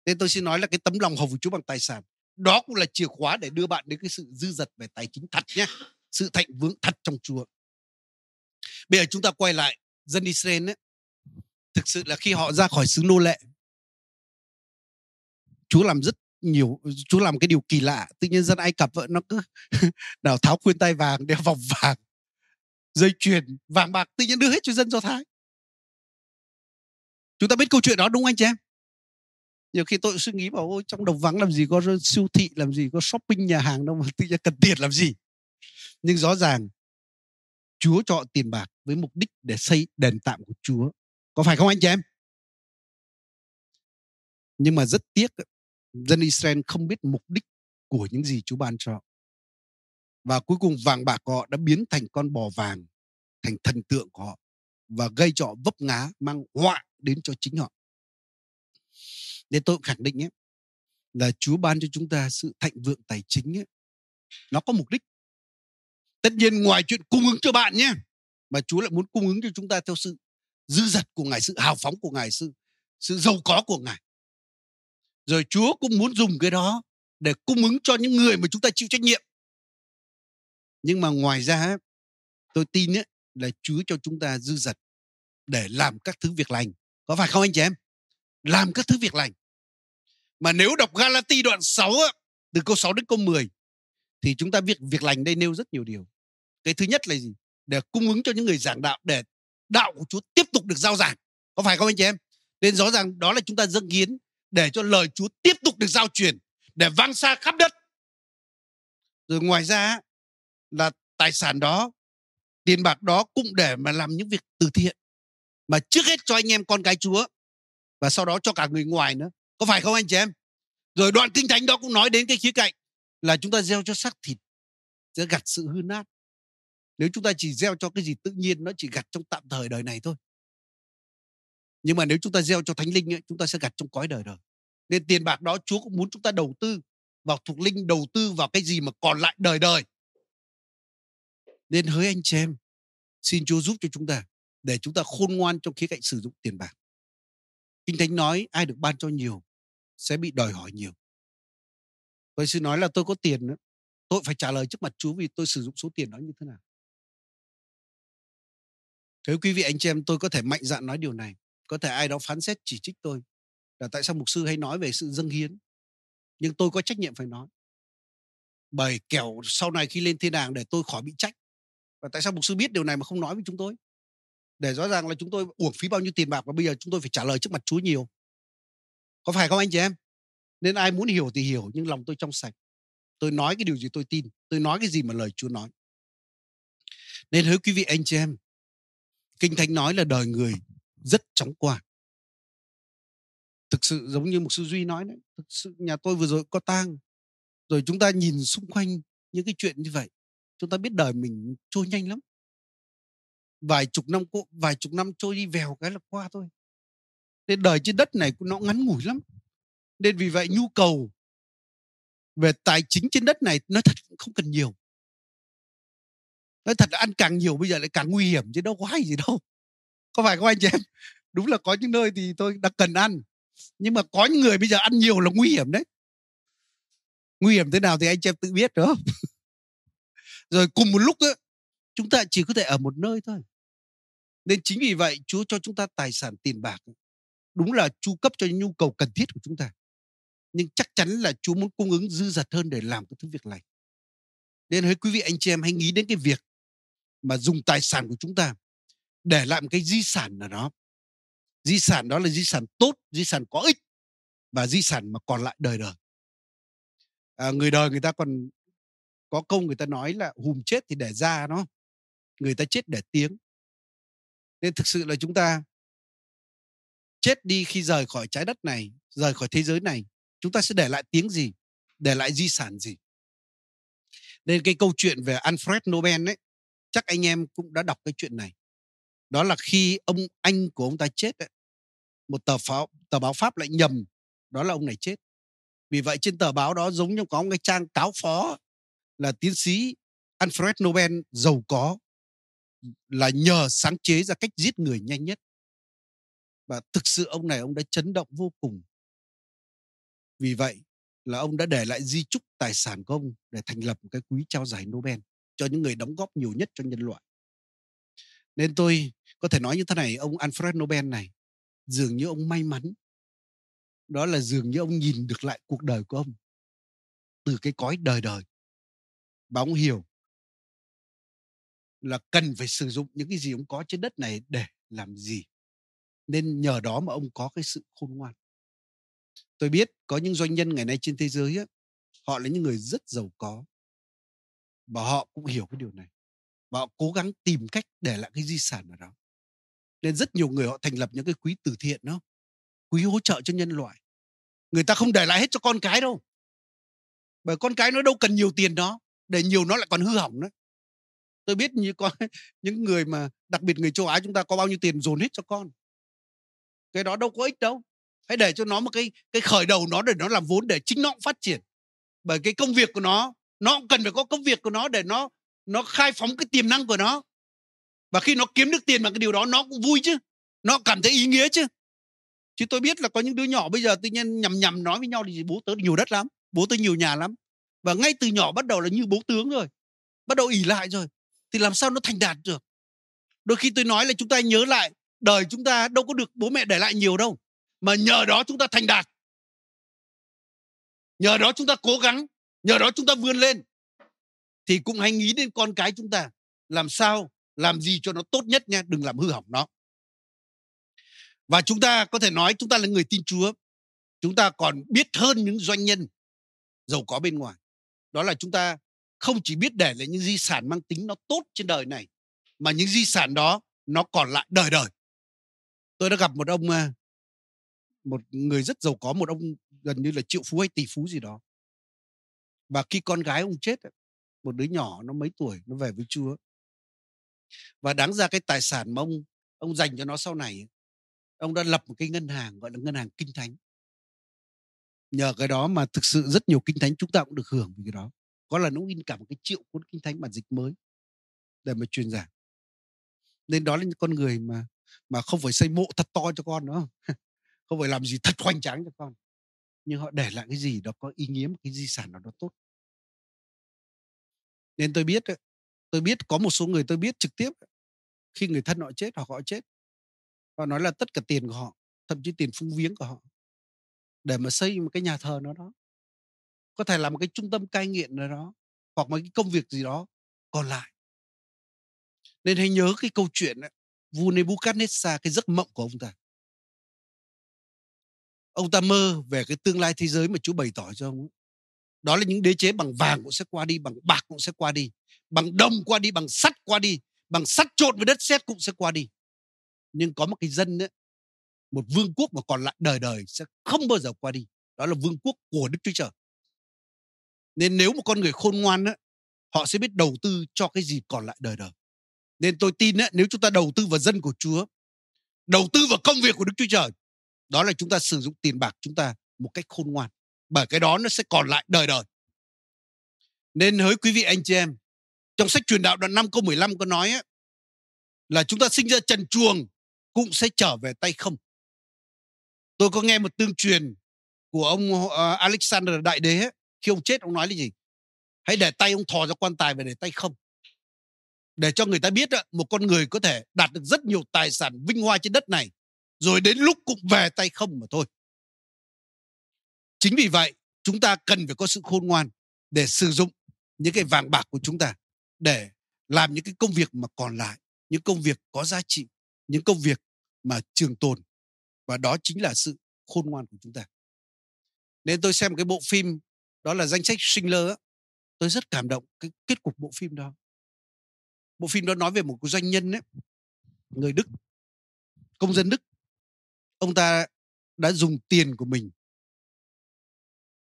Nên tôi xin nói là cái tấm lòng hầu Chúa bằng tài sản. Đó cũng là chìa khóa để đưa bạn đến cái sự dư dật về tài chính thật nhé. Sự thạnh vượng thật trong Chúa. Bây giờ chúng ta quay lại dân Israel ấy. Thực sự là khi họ ra khỏi xứ nô lệ, Chúa làm rất nhiều, Chúa làm cái điều kỳ lạ. Tự nhiên dân Ai Cập vợ nó cứ nào tháo khuyên tay vàng, đeo vòng vàng, dây chuyền, vàng bạc, tự nhiên đưa hết cho dân Do Thái. Chúng ta biết câu chuyện đó, đúng không anh chị em? Nhiều khi tôi suy nghĩ bảo, ôi, trong đồng vắng làm gì có siêu thị, làm gì có shopping nhà hàng đâu mà tự nhiên cần tiền làm gì? Nhưng rõ ràng, Chúa cho tiền bạc với mục đích để xây đền tạm của Chúa. Có phải không anh chị em? Nhưng mà rất tiếc, dân Israel không biết mục đích của những gì Chúa ban cho. Và cuối cùng vàng bạc của họ đã biến thành con bò vàng, thành thần tượng của họ và gây cho họ vấp ngá, mang họa đến cho chính họ. Nên tôi khẳng định ấy, là Chúa ban cho chúng ta sự thạnh vượng tài chính ấy, nó có mục đích tất nhiên ngoài chuyện cung ứng cho bạn nhé mà Chúa lại muốn cung ứng cho chúng ta theo sự dư dật của Ngài, sự hào phóng của Ngài, sự sự giàu có của Ngài. Rồi Chúa cũng muốn dùng cái đó để cung ứng cho những người mà chúng ta chịu trách nhiệm. Nhưng mà ngoài ra tôi tin ấy, là Chúa cho chúng ta dư dật để làm các thứ việc lành. Có phải không anh chị em? Làm các thứ việc lành. Mà nếu đọc Galati đoạn 6 từ câu 6 đến câu 10 thì chúng ta việc việc lành đây nêu rất nhiều điều cái thứ nhất là gì để cung ứng cho những người giảng đạo để đạo của Chúa tiếp tục được giao giảng. Có phải không anh chị em? Nên rõ ràng đó là chúng ta dâng hiến để cho lời Chúa tiếp tục được giao truyền, để vang xa khắp đất. Rồi ngoài ra là tài sản đó, tiền bạc đó cũng để mà làm những việc từ thiện, mà trước hết cho anh em con cái Chúa, và sau đó cho cả người ngoài nữa. Có phải không anh chị em? Rồi đoạn kinh thánh đó cũng nói đến cái khía cạnh là chúng ta gieo cho xác thịt, sẽ gặt sự hư nát nếu chúng ta chỉ gieo cho cái gì tự nhiên nó chỉ gặt trong tạm thời đời này thôi. Nhưng mà nếu chúng ta gieo cho thánh linh ấy, chúng ta sẽ gặt trong cõi đời đời nên tiền bạc đó Chúa cũng muốn chúng ta đầu tư vào thuộc linh đầu tư vào cái gì mà còn lại đời đời. Nên hỡi anh chị em xin Chúa giúp cho chúng ta để chúng ta khôn ngoan trong khía cạnh sử dụng tiền bạc. Kinh thánh nói ai được ban cho nhiều sẽ bị đòi hỏi nhiều. Tôi xin nói là tôi có tiền nữa tôi phải trả lời trước mặt Chúa vì tôi sử dụng số tiền đó như thế nào. Thế quý vị anh chị em, tôi có thể mạnh dạn nói điều này. Có thể ai đó phán xét chỉ trích tôi là tại sao mục sư hay nói về sự dâng hiến. Nhưng tôi có trách nhiệm phải nói. Bởi kẻo sau này khi lên thiên đàng để tôi khỏi bị trách. Và tại sao mục sư biết điều này mà không nói với chúng tôi? Để rõ ràng là chúng tôi uổng phí bao nhiêu tiền bạc và bây giờ chúng tôi phải trả lời trước mặt Chúa nhiều. Có phải không anh chị em? Nên ai muốn hiểu thì hiểu, nhưng lòng tôi trong sạch. Tôi nói cái điều gì tôi tin, tôi nói cái gì mà lời Chúa nói. Nên hỡi quý vị anh chị em kinh thánh nói là đời người rất chóng qua thực sự giống như một sư duy nói đấy, thực sự nhà tôi vừa rồi có tang, rồi chúng ta nhìn xung quanh những cái chuyện như vậy, chúng ta biết đời mình trôi nhanh lắm. Vài chục năm vài chục năm trôi đi vèo cái là qua thôi. Nên đời trên đất này nó ngắn ngủi lắm. Nên vì vậy nhu cầu về tài chính trên đất này nó thật không cần nhiều nói thật là ăn càng nhiều bây giờ lại càng nguy hiểm chứ đâu có hay gì đâu. Có phải không anh chị em? Đúng là có những nơi thì tôi đã cần ăn. Nhưng mà có những người bây giờ ăn nhiều là nguy hiểm đấy. Nguy hiểm thế nào thì anh chị em tự biết đó rồi cùng một lúc đó, chúng ta chỉ có thể ở một nơi thôi. Nên chính vì vậy chúa cho chúng ta tài sản tiền bạc đúng là chu cấp cho những nhu cầu cần thiết của chúng ta. Nhưng chắc chắn là chúa muốn cung ứng dư dật hơn để làm cái thứ việc này. Nên hỡi quý vị anh chị em hãy nghĩ đến cái việc mà dùng tài sản của chúng ta để lại một cái di sản nào đó. Di sản đó là di sản tốt di sản có ích và di sản mà còn lại đời đời. À, người đời người ta còn có câu người ta nói là hùm chết thì để ra nó người ta chết để tiếng. Nên thực sự là chúng ta chết đi khi rời khỏi trái đất này rời khỏi thế giới này chúng ta sẽ để lại tiếng gì? Để lại di sản gì? Nên cái câu chuyện về Alfred Nobel ấy chắc anh em cũng đã đọc cái chuyện này. Đó là khi ông anh của ông ta chết ấy, một tờ pháo tờ báo pháp lại nhầm đó là ông này chết. Vì vậy trên tờ báo đó giống như có một cái trang cáo phó là tiến sĩ Alfred Nobel giàu có là nhờ sáng chế ra cách giết người nhanh nhất. Và thực sự ông này ông đã chấn động vô cùng. Vì vậy là ông đã để lại di chúc tài sản của ông để thành lập một cái quý trao giải Nobel cho những người đóng góp nhiều nhất cho nhân loại. Nên tôi có thể nói như thế này ông Alfred Nobel này dường như ông may mắn. Đó là dường như ông nhìn được lại cuộc đời của ông từ cái cõi đời đời. Và ông hiểu là cần phải sử dụng những cái gì ông có trên đất này để làm gì. Nên nhờ đó mà ông có cái sự khôn ngoan. Tôi biết có những doanh nhân ngày nay trên thế giới á, họ là những người rất giàu có và họ cũng hiểu cái điều này. Và họ cố gắng tìm cách để lại cái di sản ở đó. Nên rất nhiều người họ thành lập những cái quỹ từ thiện đó quỹ hỗ trợ cho nhân loại. Người ta không để lại hết cho con cái đâu. Bởi con cái nó đâu cần nhiều tiền đó để nhiều nó lại còn hư hỏng nữa, tôi biết như có những người mà đặc biệt người châu Á chúng ta có bao nhiêu tiền dồn hết cho con. Cái đó đâu có ích đâu. Hãy để cho nó một cái cái khởi đầu nó để nó làm vốn để chính nó cũng phát triển. Bởi cái công việc của nó nó cũng cần phải có công việc của nó để nó nó khai phóng cái tiềm năng của nó. Và khi nó kiếm được tiền bằng cái điều đó, nó cũng vui chứ. Nó cảm thấy ý nghĩa chứ. Chứ tôi biết là có những đứa nhỏ bây giờ tự nhiên nhầm nhầm nói với nhau thì bố tớ nhiều đất lắm, bố tớ nhiều nhà lắm. Và ngay từ nhỏ bắt đầu là như bố tướng rồi, bắt đầu ỉ lại rồi. Thì làm sao nó thành đạt được? Đôi khi tôi nói là chúng ta nhớ lại, đời chúng ta đâu có được bố mẹ để lại nhiều đâu, mà nhờ đó chúng ta thành đạt. Nhờ đó chúng ta cố gắng nhờ đó chúng ta vươn lên. Thì cũng hãy nghĩ đến con cái chúng ta. Làm sao, làm gì cho nó tốt nhất nha, đừng làm hư hỏng nó. Và chúng ta có thể nói chúng ta là người tin Chúa. Chúng ta còn biết hơn những doanh nhân giàu có bên ngoài. Đó là chúng ta không chỉ biết để lại những di sản mang tính nó tốt trên đời này, mà những di sản đó nó còn lại đời đời. Tôi đã gặp một ông một người rất giàu có, một ông gần như là triệu phú hay tỷ phú gì đó và khi con gái ông chết một đứa nhỏ nó mấy tuổi, nó về với chúa. Và đáng ra cái tài sản mà ông ông dành cho nó sau này ông đã lập một cái ngân hàng, gọi là ngân hàng kinh thánh. Nhờ cái đó mà thực sự rất nhiều kinh thánh chúng ta cũng được hưởng vì cái đó. Có là nó in cả một cái triệu cuốn kinh thánh bản dịch mới để mà truyền giảng. Nên đó là những con người mà mà không phải xây mộ thật to cho con nữa, không phải làm gì thật hoành tráng cho con. Nhưng họ để lại cái gì đó có ý nghĩa, một cái di sản nào đó tốt nên tôi biết tôi biết có một số người tôi biết trực tiếp khi người thân họ chết hoặc họ chết họ nói là tất cả tiền của họ thậm chí tiền phung viếng của họ để mà xây một cái nhà thờ nó đó. Có thể là một cái trung tâm cai nghiện nào đó hoặc một cái công việc gì đó còn lại. Nên hãy nhớ cái câu chuyện ấy, vua Nebuchadnezzar cái giấc mộng của ông ta. Ông ta mơ về cái tương lai thế giới mà Chúa bày tỏ cho ông ấy đó là những đế chế bằng vàng cũng sẽ qua đi bằng bạc cũng sẽ qua đi bằng đồng qua đi bằng sắt qua đi bằng sắt trộn với đất sét cũng sẽ qua đi. Nhưng có một cái dân ấy, một vương quốc mà còn lại đời đời sẽ không bao giờ qua đi. Đó là vương quốc của Đức Chúa Trời. Nên nếu một con người khôn ngoan ấy, họ sẽ biết đầu tư cho cái gì còn lại đời đời. Nên tôi tin ấy, nếu chúng ta đầu tư vào dân của Chúa đầu tư vào công việc của Đức Chúa Trời đó là chúng ta sử dụng tiền bạc chúng ta một cách khôn ngoan bởi cái đó nó sẽ còn lại đời đời. Nên hỡi quý vị anh chị em trong sách truyền đạo đoạn 5 câu 15 có nói ấy, là chúng ta sinh ra trần chuồng cũng sẽ trở về tay không. Tôi có nghe một tương truyền của ông ờ, Alexander Đại Đế ấy, khi ông chết ông nói là gì? Hãy để tay ông thò ra quan tài và để tay không. Để cho người ta biết một con người có thể đạt được rất nhiều tài sản vinh hoa trên đất này rồi đến lúc cũng về tay không mà thôi chính vì vậy chúng ta cần phải có sự khôn ngoan để sử dụng những cái vàng bạc của chúng ta để làm những cái công việc mà còn lại những công việc có giá trị những công việc mà trường tồn. Và đó chính là sự khôn ngoan của chúng ta. Nên tôi xem cái bộ phim đó là danh sách Schindler tôi rất cảm động cái kết cục bộ phim đó. Bộ phim đó nói về một doanh nhân ấy, người Đức công dân Đức. Ông ta đã dùng tiền của mình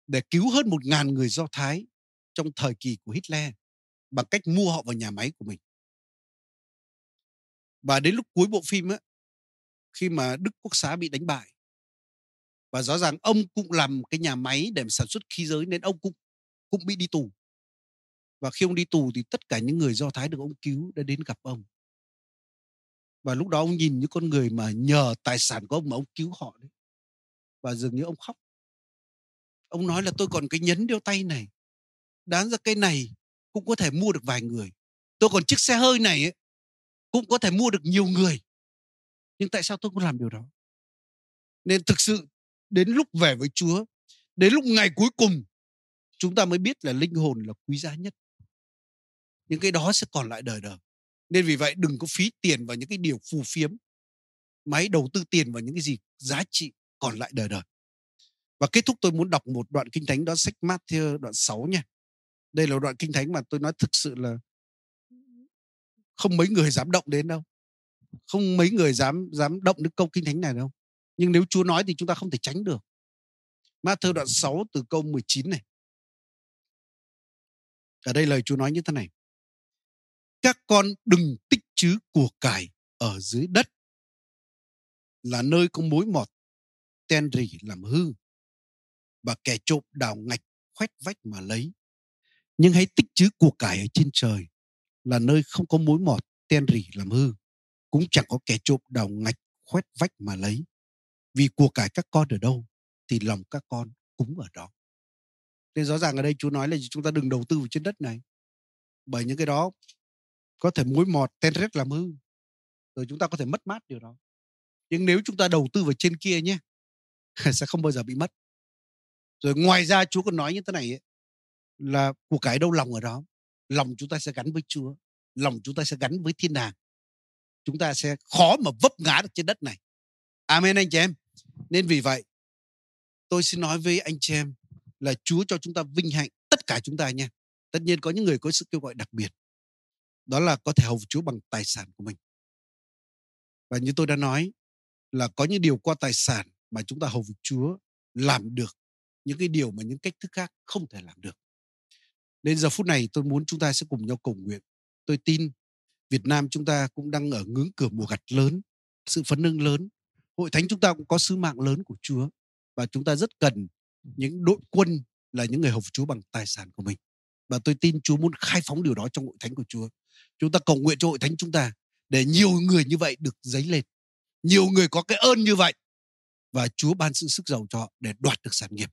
để cứu hơn một ngàn người Do Thái trong thời kỳ của Hitler bằng cách mua họ vào nhà máy của mình. Và đến lúc cuối bộ phim á, khi mà Đức Quốc xã bị đánh bại và rõ ràng ông cũng làm cái nhà máy để sản xuất khí giới nên ông cũng cũng bị đi tù. Và khi ông đi tù thì tất cả những người Do Thái được ông cứu đã đến gặp ông. Và lúc đó ông nhìn những con người mà nhờ tài sản của ông mà ông cứu họ đấy. Và dường như ông khóc. Ông nói là tôi còn cái nhấn đeo tay này. Đáng ra cái này cũng có thể mua được vài người. Tôi còn chiếc xe hơi này ấy, cũng có thể mua được nhiều người. Nhưng tại sao tôi không làm điều đó? Nên thực sự đến lúc về với Chúa, đến lúc ngày cuối cùng, chúng ta mới biết là linh hồn là quý giá nhất. Những cái đó sẽ còn lại đời đời. Nên vì vậy đừng có phí tiền vào những cái điều phù phiếm. Máy đầu tư tiền vào những cái gì giá trị còn lại đời đời. Và kết thúc tôi muốn đọc một đoạn kinh thánh đó, sách Matthew đoạn 6 nha. Đây là đoạn kinh thánh mà tôi nói thực sự là không mấy người dám động đến đâu. Không mấy người dám dám động đến câu kinh thánh này đâu. Nhưng nếu Chúa nói thì chúng ta không thể tránh được. Matthew đoạn 6 từ câu 19 này. Ở đây lời Chúa nói như thế này các con đừng tích trữ của cải ở dưới đất là nơi có mối mọt, ten rỉ làm hư và kẻ trộm đào ngạch khoét vách mà lấy. Nhưng hãy tích trữ của cải ở trên trời là nơi không có mối mọt, ten rỉ làm hư, cũng chẳng có kẻ trộm đào ngạch khoét vách mà lấy. Vì của cải các con ở đâu thì lòng các con cũng ở đó. Nên rõ ràng ở đây chú nói là chúng ta đừng đầu tư vào trên đất này, bởi những cái đó có thể mối mọt, ten rết làm hư, rồi chúng ta có thể mất mát điều đó. Nhưng nếu chúng ta đầu tư vào trên kia nhé, sẽ không bao giờ bị mất rồi ngoài ra Chúa còn nói như thế này ấy, là của cái đâu lòng ở đó lòng chúng ta sẽ gắn với Chúa lòng chúng ta sẽ gắn với thiên đàng. Chúng ta sẽ khó mà vấp ngã được trên đất này. Amen anh chị em. Nên vì vậy tôi xin nói với anh chị em là Chúa cho chúng ta vinh hạnh tất cả chúng ta nha. Tất nhiên có những người có sự kêu gọi đặc biệt. Đó là có thể hầu Chúa bằng tài sản của mình. Và như tôi đã nói là có những điều qua tài sản mà chúng ta hầu Chúa làm được những cái điều mà những cách thức khác không thể làm được. Nên giờ phút này tôi muốn chúng ta sẽ cùng nhau cầu nguyện. Tôi tin Việt Nam chúng ta cũng đang ở ngưỡng cửa mùa gặt lớn, sự phấn nâng lớn. Hội thánh chúng ta cũng có sứ mạng lớn của Chúa và chúng ta rất cần những đội quân là những người hầu Chúa bằng tài sản của mình. và tôi tin Chúa muốn khai phóng điều đó trong hội thánh của Chúa. Chúng ta cầu nguyện cho hội thánh chúng ta để nhiều người như vậy được dấy lên. Nhiều người có cái ơn như vậy và Chúa ban sự sức giàu cho họ để đoạt được sản nghiệp